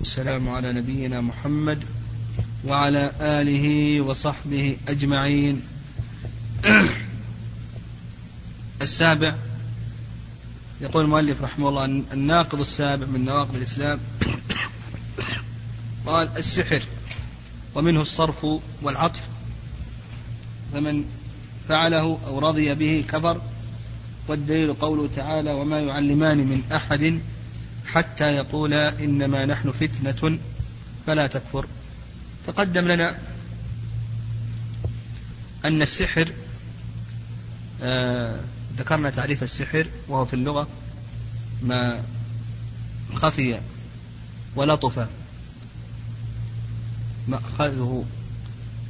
السلام على نبينا محمد وعلى آله وصحبه أجمعين. السابع يقول المؤلف رحمه الله الناقض السابع من نواقض الإسلام. قال السحر ومنه الصرف والعطف فمن فعله أو رضي به كفر والدليل قوله تعالى وما يعلمان من أحد حتى يقولا إنما نحن فتنة فلا تكفر. تقدم لنا أن السحر آه ذكرنا تعريف السحر وهو في اللغة ما خفي ولطف مأخذه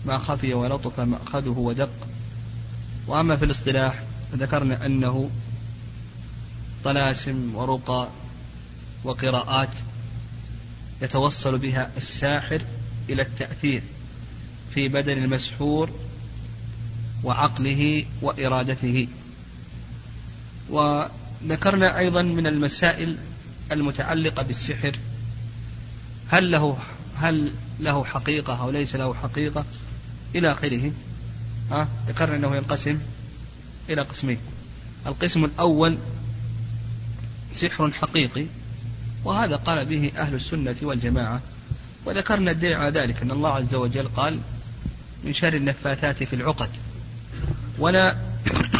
ما خفي ولطف مأخذه ودق. وأما في الاصطلاح ذكرنا أنه طلاسم ورقى وقراءات يتوصل بها الساحر إلى التأثير في بدن المسحور وعقله وإرادته. وذكرنا أيضا من المسائل المتعلقة بالسحر. هل له هل له حقيقة أو ليس له حقيقة؟ إلى آخره. ها ذكرنا أنه ينقسم إلى قسمين. القسم الأول سحر حقيقي. وهذا قال به أهل السنة والجماعة. وذكرنا الدليل على ذلك أن الله عز وجل قال من شر النفاثات في العقد. ولا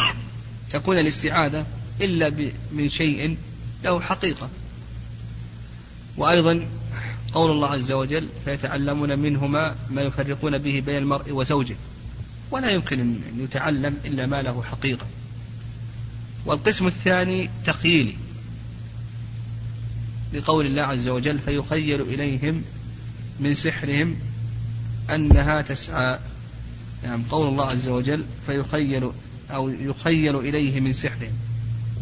تكون الاستعاذة إلا من شيء له حقيقة. وأيضا قول الله عز وجل فيتعلمون منهما ما يفرقون به بين المرء وزوجه ولا يمكن أن يتعلم إلا ما له حقيقة. والقسم الثاني تخييلي. لقول الله عز وجل فيخيل إليهم من سحرهم أنها تسعى. يعني قول الله عز وجل فيخيل أو يخيل إليه من سحرهم.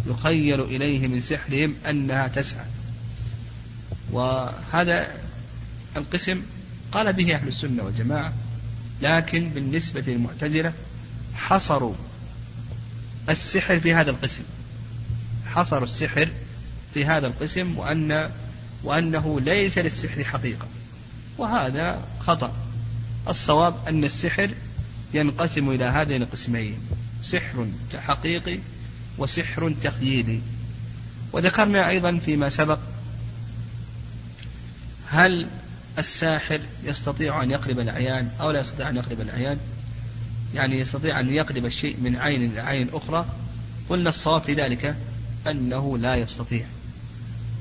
يخيل إليه من سحرهم أنها تسعى. وهذا القسم قال به أهل السنة والجماعة لكن بالنسبة للمعتزلة حصروا السحر في هذا القسم. حصروا السحر في هذا القسم وأن وأنه ليس للسحر حقيقة. وهذا خطأ. الصواب أن السحر ينقسم إلى هذين القسمين سحر حقيقي وسحر تخييلي. وذكرنا أيضا فيما سبق هل الساحر يستطيع أن يقلب الأعيان أو لا يستطيع أن يقلب الأعيان؟ يعني يستطيع أن يقلب الشيء من عين إلى عين أخرى؟ قلنا الصواب في ذلك أنه لا يستطيع.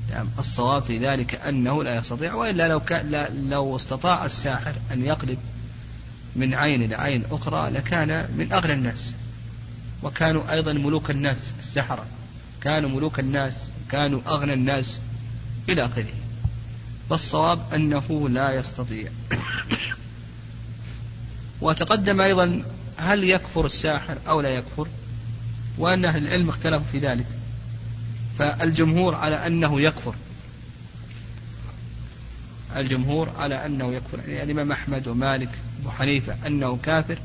يعني الصواب في ذلك أنه لا يستطيع وإلا لو كان لو استطاع الساحر أن يقلب من عين إلى عين أخرى لكان من أغنى الناس وكانوا أيضا ملوك الناس السحرة كانوا ملوك الناس كانوا أغنى الناس إلى آخره. فالصواب أنه لا يستطيع. وتقدم أيضا هل يكفر الساحر أو لا يكفر وأن أهل العلم اختلفوا في ذلك. فالجمهور على أنه يكفر. الجمهور على أنه يكفر. يعني الإمام أحمد ومالك أبو حنيفة أنه كافر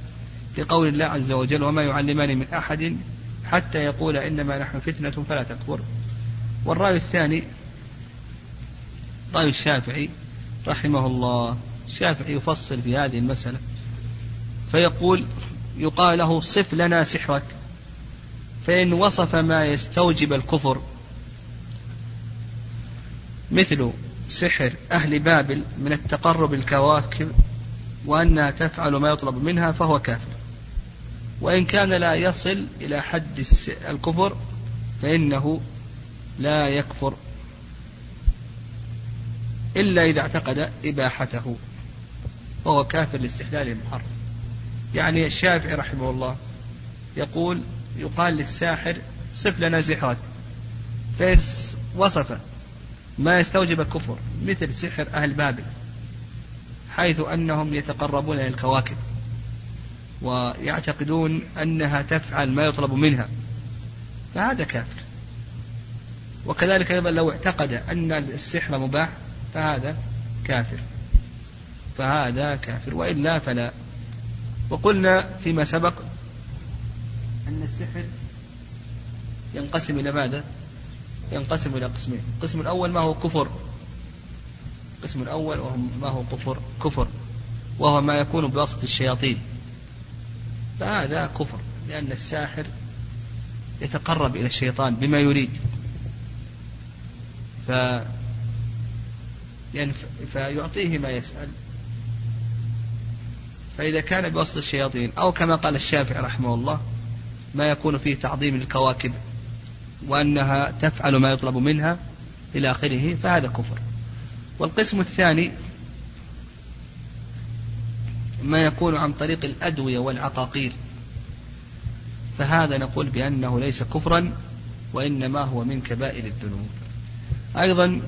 لقول الله عز وجل وما يعلمان من أحد حتى يقول إنما نحن فتنة فلا تكفر. والرأي الثاني رأي الشافعي رحمه الله. الشافعي يفصل في هذه المسألة فيقول يقال له صف لنا سحرك فإن وصف ما يستوجب الكفر مثل سحر أهل بابل من التقرب الكواكب وأنها تفعل ما يطلب منها فهو كافر. وإن كان لا يصل إلى حد الكفر فإنه لا يكفر إلا إذا اعتقد إباحته وهو كافر لاستحلال المحرم. يعني الشافعي رحمه الله يقول يقال للساحر صف لنا سحرك فإن وصف ما يستوجب الكفر مثل سحر أهل بابل حيث أنهم يتقربون إلى الكواكب ويعتقدون أنها تفعل ما يطلب منها فهذا كافر وكذلك أيضا لو اعتقد أن السحر مباح فهذا كافر فهذا كافر وإلا فلا وقلنا فيما سبق أن السحر ينقسم إلى ماذا؟ ينقسم إلى قسمين. القسم الأول ما هو كفر. القسم الأول وهو ما هو كفر كفر. وهو ما يكون بواسطة الشياطين. فهذا كفر. لأن الساحر يتقرب إلى الشيطان بما يريد. ف يعني فيعطيه ما يسأل. فإذا كان بواسطة الشياطين أو كما قال الشافعي رحمه الله ما يكون فيه تعظيم الكواكب وأنها تفعل ما يطلب منها إلى آخره فهذا كفر. والقسم الثاني ما يكون عن طريق الأدوية والعقاقير. فهذا نقول بأنه ليس كفرا وإنما هو من كبائر الذنوب. أيضا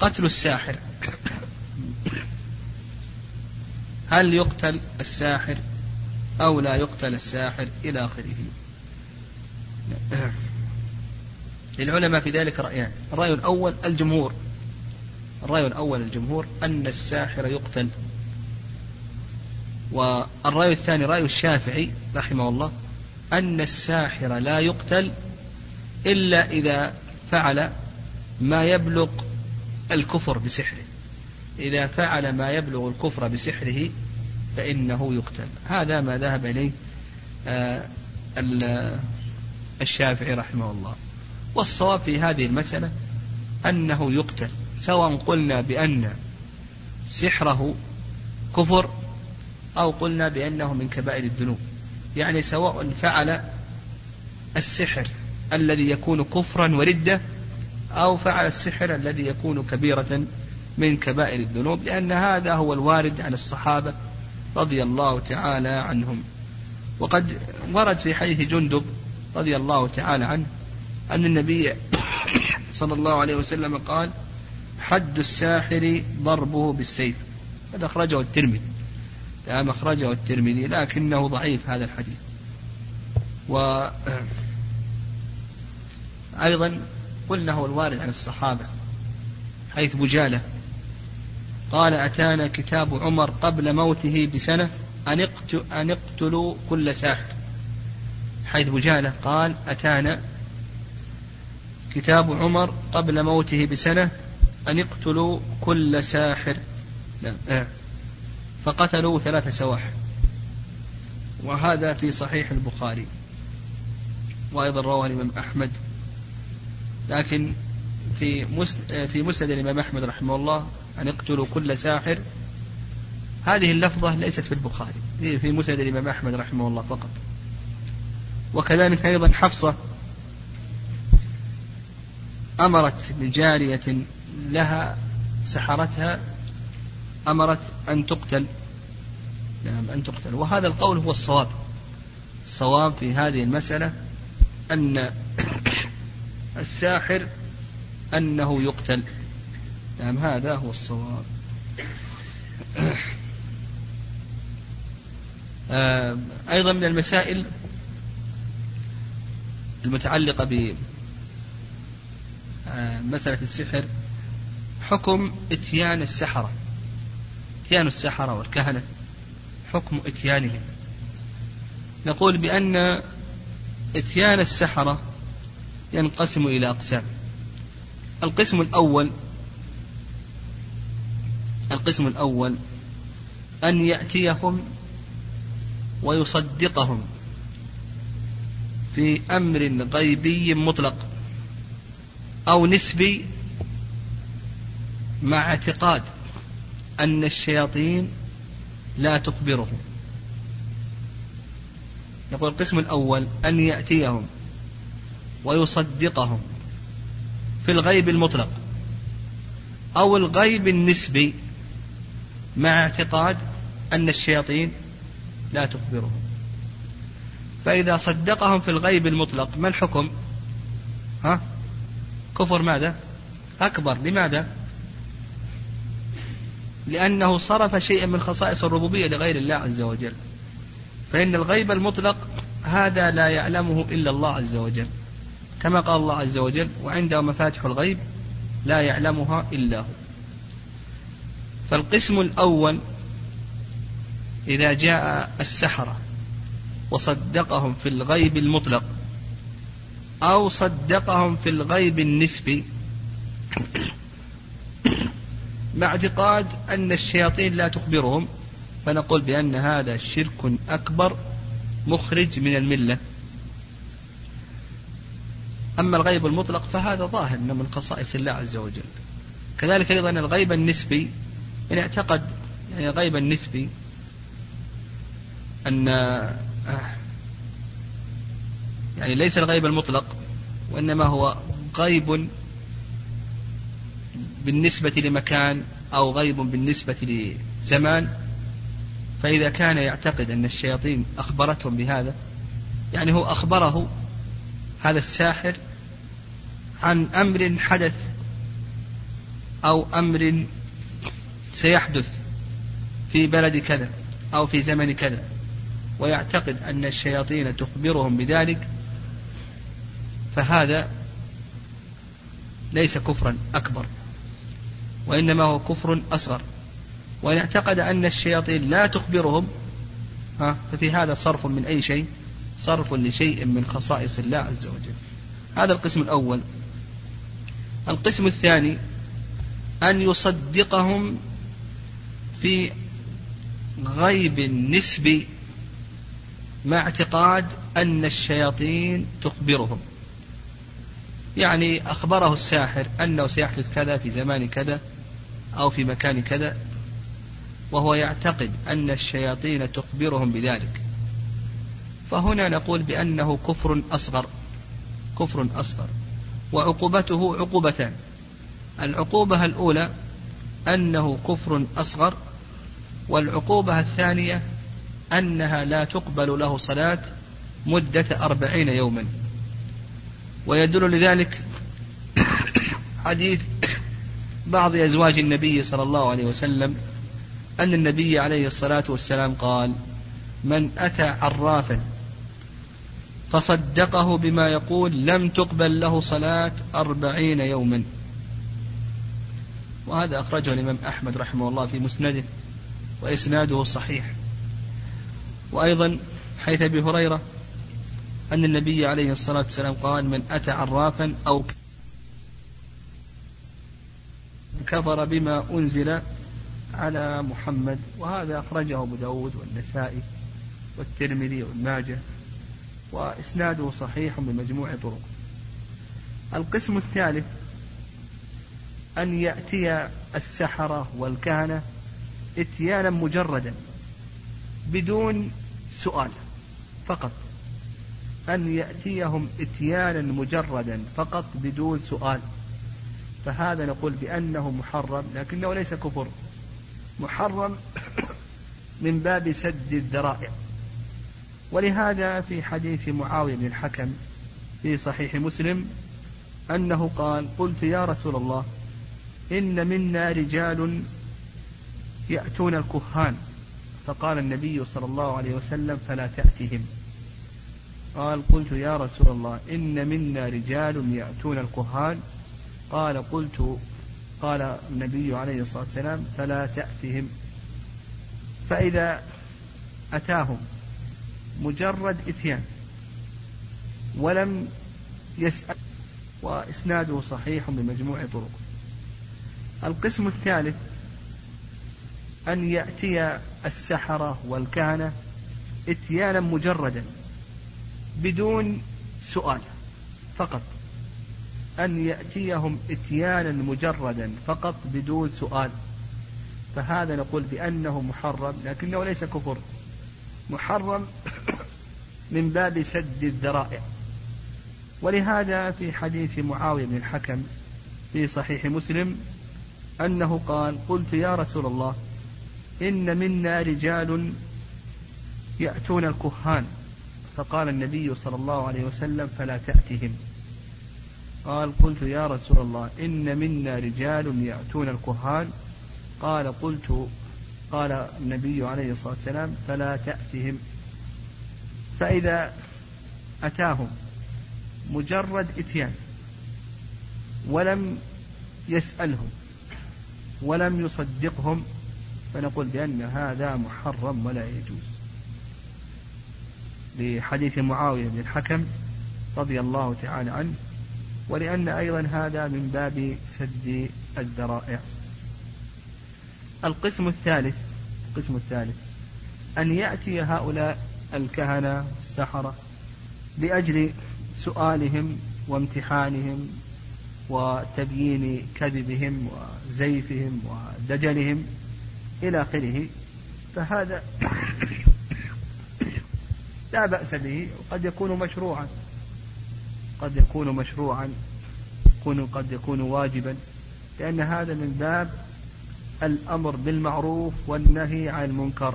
قتل الساحر. هل يقتل الساحر أو لا يقتل الساحر إلى آخره؟ للعلماء في ذلك رأيان. الرأي الأول الجمهور. الرأي الأول الجمهور أن الساحر يقتل. والرأي الثاني رأي الشافعي رحمه الله أن الساحر لا يقتل إلا إذا فعل ما يبلغ الكفر بسحره. إذا فعل ما يبلغ الكفر بسحره فإنه يقتل. هذا ما ذهب إليه آه، الشافعي رحمه الله. والصواب في هذه المسألة أنه يقتل سواء قلنا بأن سحره كفر أو قلنا بأنه من كبائر الذنوب. يعني سواء فعل السحر الذي يكون كفرا وردة أو فعل السحر الذي يكون كبيرة من كبائر الذنوب لأن هذا هو الوارد عن الصحابة رضي الله تعالى عنهم. وقد ورد في حديث جندب رضي الله تعالى عنه أن النبي صلى الله عليه وسلم قال حد الساحر ضربه بالسيف. هذا أخرجه الترمذي. نعم أخرجه الترمذي لكنه ضعيف هذا الحديث. و أيضا قلنا هو الوارد عن الصحابة حيث بجالة. قال أتانا كتاب عمر قبل موته بسنة أن أن اقتلوا كل ساحر. حيث بجالة قال أتانا كتاب عمر قبل موته بسنة أن اقتلوا كل ساحر. آه. فقتلوا ثلاث سواحل وهذا في صحيح البخاري وأيضا رواه الإمام أحمد لكن في في مسند الإمام أحمد رحمه الله أن اقتلوا كل ساحر هذه اللفظة ليست في البخاري في مسند الإمام أحمد رحمه الله فقط وكذلك أيضا حفصة أمرت بجارية لها سحرتها أمرت أن تقتل. نعم أن تقتل. وهذا القول هو الصواب. الصواب في هذه المسألة أن الساحر أنه يقتل. نعم هذا هو الصواب. آه، أيضا من المسائل المتعلقة بمسألة السحر. حكم إتيان السحرة. إتيان السحرة والكهنة. حكم إتيانهم. نقول بأن إتيان السحرة ينقسم إلى أقسام. القسم الأول القسم الأول أن يأتيهم ويصدقهم في أمر غيبي مطلق. أو نسبي مع اعتقاد أن الشياطين لا تخبره. يقول القسم الأول أن يأتيهم ويصدقهم في الغيب المطلق أو الغيب النسبي مع اعتقاد أن الشياطين لا تخبرهم فإذا صدقهم في الغيب المطلق ما الحكم؟ ها؟ كفر ماذا؟ أكبر. لماذا؟ لأنه صرف شيئا من خصائص الربوبية لغير الله عز وجل. فإن الغيب المطلق هذا لا يعلمه إلا الله عز وجل. كما قال الله عز وجل وعنده مفاتح الغيب لا يعلمها إلا هو. فالقسم الأول إذا جاء السحرة وصدقهم في الغيب المطلق أو صدقهم في الغيب النسبي. مع اعتقاد أن الشياطين لا تخبرهم فنقول بأن هذا شرك أكبر مخرج من الملة. أما الغيب المطلق فهذا ظاهر أنه من خصائص الله عز وجل. كذلك أيضا الغيب النسبي إن اعتقد يعني الغيب النسبي أن يعني ليس الغيب المطلق وإنما هو غيب بالنسبة لمكان أو غيب بالنسبة لزمان. فإذا كان يعتقد أن الشياطين أخبرتهم بهذا يعني هو أخبره هذا الساحر عن أمر حدث أو أمر سيحدث في بلد كذا أو في زمن كذا ويعتقد أن الشياطين تخبرهم بذلك فهذا ليس كفرا أكبر وإنما هو كفر أصغر. وإن اعتقد أن الشياطين لا تخبرهم ها ففي هذا صرف من أي شيء؟ صرف لشيء من خصائص الله عز وجل. هذا القسم الأول. القسم الثاني أن يصدقهم في غيب نسبي مع اعتقاد أن الشياطين تخبرهم. يعني أخبره الساحر أنه سيحدث كذا في زمان كذا أو في مكان كذا وهو يعتقد أن الشياطين تخبرهم بذلك. فهنا نقول بأنه كفر أصغر كفر أصغر وعقوبته عقوبتان. العقوبة الأولى أنه كفر أصغر والعقوبة الثانية أنها لا تقبل له صلاة مدة أربعين يوما. ويدل لذلك حديث بعض أزواج النبي صلى الله عليه وسلم أن النبي عليه الصلاة والسلام قال من أتى عرافا فصدقه بما يقول لم تقبل له صلاة أربعين يوما. وهذا أخرجه الإمام أحمد رحمه الله في مسنده وإسناده صحيح. وأيضا حيث أبي هريرة أن النبي عليه الصلاة والسلام قال من أتى عرافا أو كفر بما أنزل على محمد. وهذا أخرجه أبو داود والنسائي والترمذي والماجه وإسناده صحيح بمجموع طرق. القسم الثالث أن يأتي السحرة والكهنة إتيانا مجردا بدون سؤال فقط. أن يأتيهم اتيانا مجردا فقط بدون سؤال. فهذا نقول بأنه محرم لكنه ليس كفر. محرم من باب سد الذرائع. ولهذا في حديث معاوية بن الحكم في صحيح مسلم أنه قال قلت يا رسول الله إن منا رجال يأتون الكهان. فقال النبي صلى الله عليه وسلم فلا تأتهم. قال قلت يا رسول الله إن منا رجال يأتون الكهان. قال قلت قال النبي عليه الصلاة والسلام فلا تأتهم. فإذا أتاهم مجرد إتيان ولم يسأل وإسناده صحيح بمجموع طرق. القسم الثالث أن يأتي السحرة والكهنة إتيانا مجردا. بدون سؤال فقط. أن يأتيهم إتيانا مجردا فقط بدون سؤال. فهذا نقول بأنه محرم لكنه ليس كفر. محرم من باب سد الذرائع. ولهذا في حديث معاوية بن الحكم في صحيح مسلم أنه قال قلت يا رسول الله إن منا رجال يأتون الكهان. فقال النبي صلى الله عليه وسلم فلا تأتهم. قال قلت يا رسول الله إن منا رجال يأتون الكهان. قال قلت قال النبي عليه الصلاة والسلام فلا تأتهم. فإذا أتاهم مجرد إتيان ولم يسألهم ولم يصدقهم فنقول بأن هذا محرم ولا يجوز. لحديث معاوية بن الحكم رضي الله تعالى عنه ولأن أيضا هذا من باب سد الذرائع. القسم الثالث القسم الثالث أن يأتي هؤلاء الكهنة السحرة لأجل سؤالهم وامتحانهم وتبيين كذبهم وزيفهم ودجلهم إلى آخره. فهذا لا بأس به وقد يكون مشروعا. قد يكون مشروعا يكون قد يكون واجبا. لأن هذا من باب الأمر بالمعروف والنهي عن المنكر.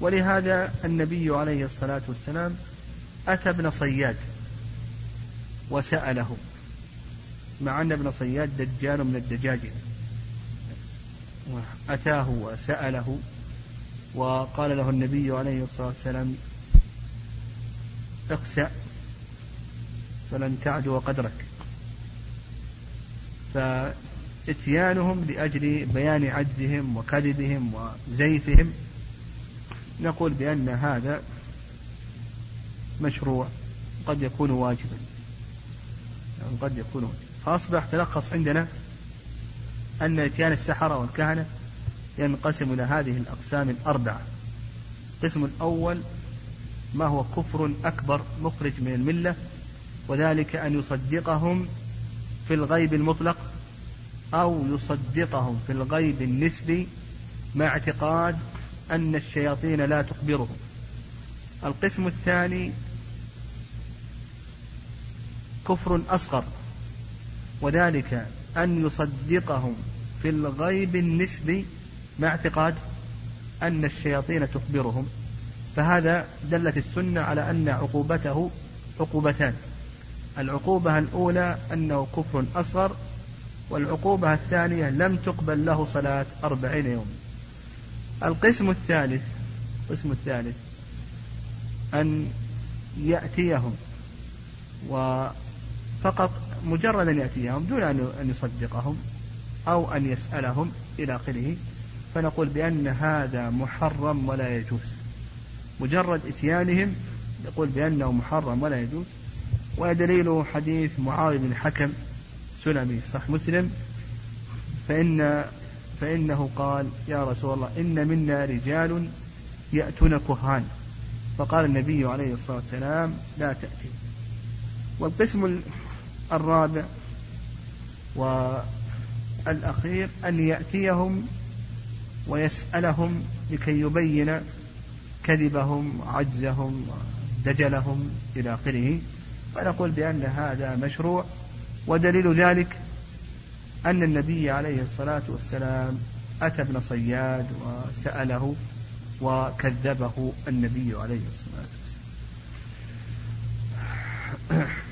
ولهذا النبي عليه الصلاة والسلام أتى ابن صياد وسأله مع أن ابن صياد دجال من الدجاجل أتاه وسأله وقال له النبي عليه الصلاة والسلام اقسأ فلن تعدو قدرك. فاتيانهم لأجل بيان عجزهم وكذبهم وزيفهم. نقول بأن هذا مشروع قد يكون واجبا. يعني قد يكون واجبا. فأصبح تلخص عندنا أن إتيان السحرة والكهنة ينقسم إلى هذه الأقسام الأربعة. القسم الأول ما هو كفر أكبر مخرج من الملة وذلك أن يصدقهم في الغيب المطلق أو يصدقهم في الغيب النسبي مع اعتقاد أن الشياطين لا تخبرهم. القسم الثاني كفر أصغر وذلك أن يصدقهم في الغيب النسبي مع اعتقاد أن الشياطين تخبرهم. فهذا دلت السنة على أن عقوبته عقوبتان. العقوبة الأولى أنه كفر أصغر والعقوبة الثانية لم تقبل له صلاة أربعين يوم. القسم الثالث القسم الثالث أن يأتيهم وفقط مجرد أن يأتيهم دون أن يصدقهم أو أن يسألهم إلى آخره فنقول بأن هذا محرم ولا يجوز. مجرد إتيانهم يقول بأنه محرم ولا يجوز. ودليله حديث معاوية بن حكم سلمي صح مسلم. فإن فإنه قال يا رسول الله إن منا رجال يأتون كهان. فقال النبي عليه الصلاة والسلام لا تأتي. والقسم الرابع والأخير أن يأتيهم ويسألهم لكي يبين كذبهم عجزهم دجلهم إلى آخره. فنقول بأن هذا مشروع ودليل ذلك أن النبي عليه الصلاة والسلام أتى ابن صياد وسأله وكذبه النبي عليه الصلاة والسلام.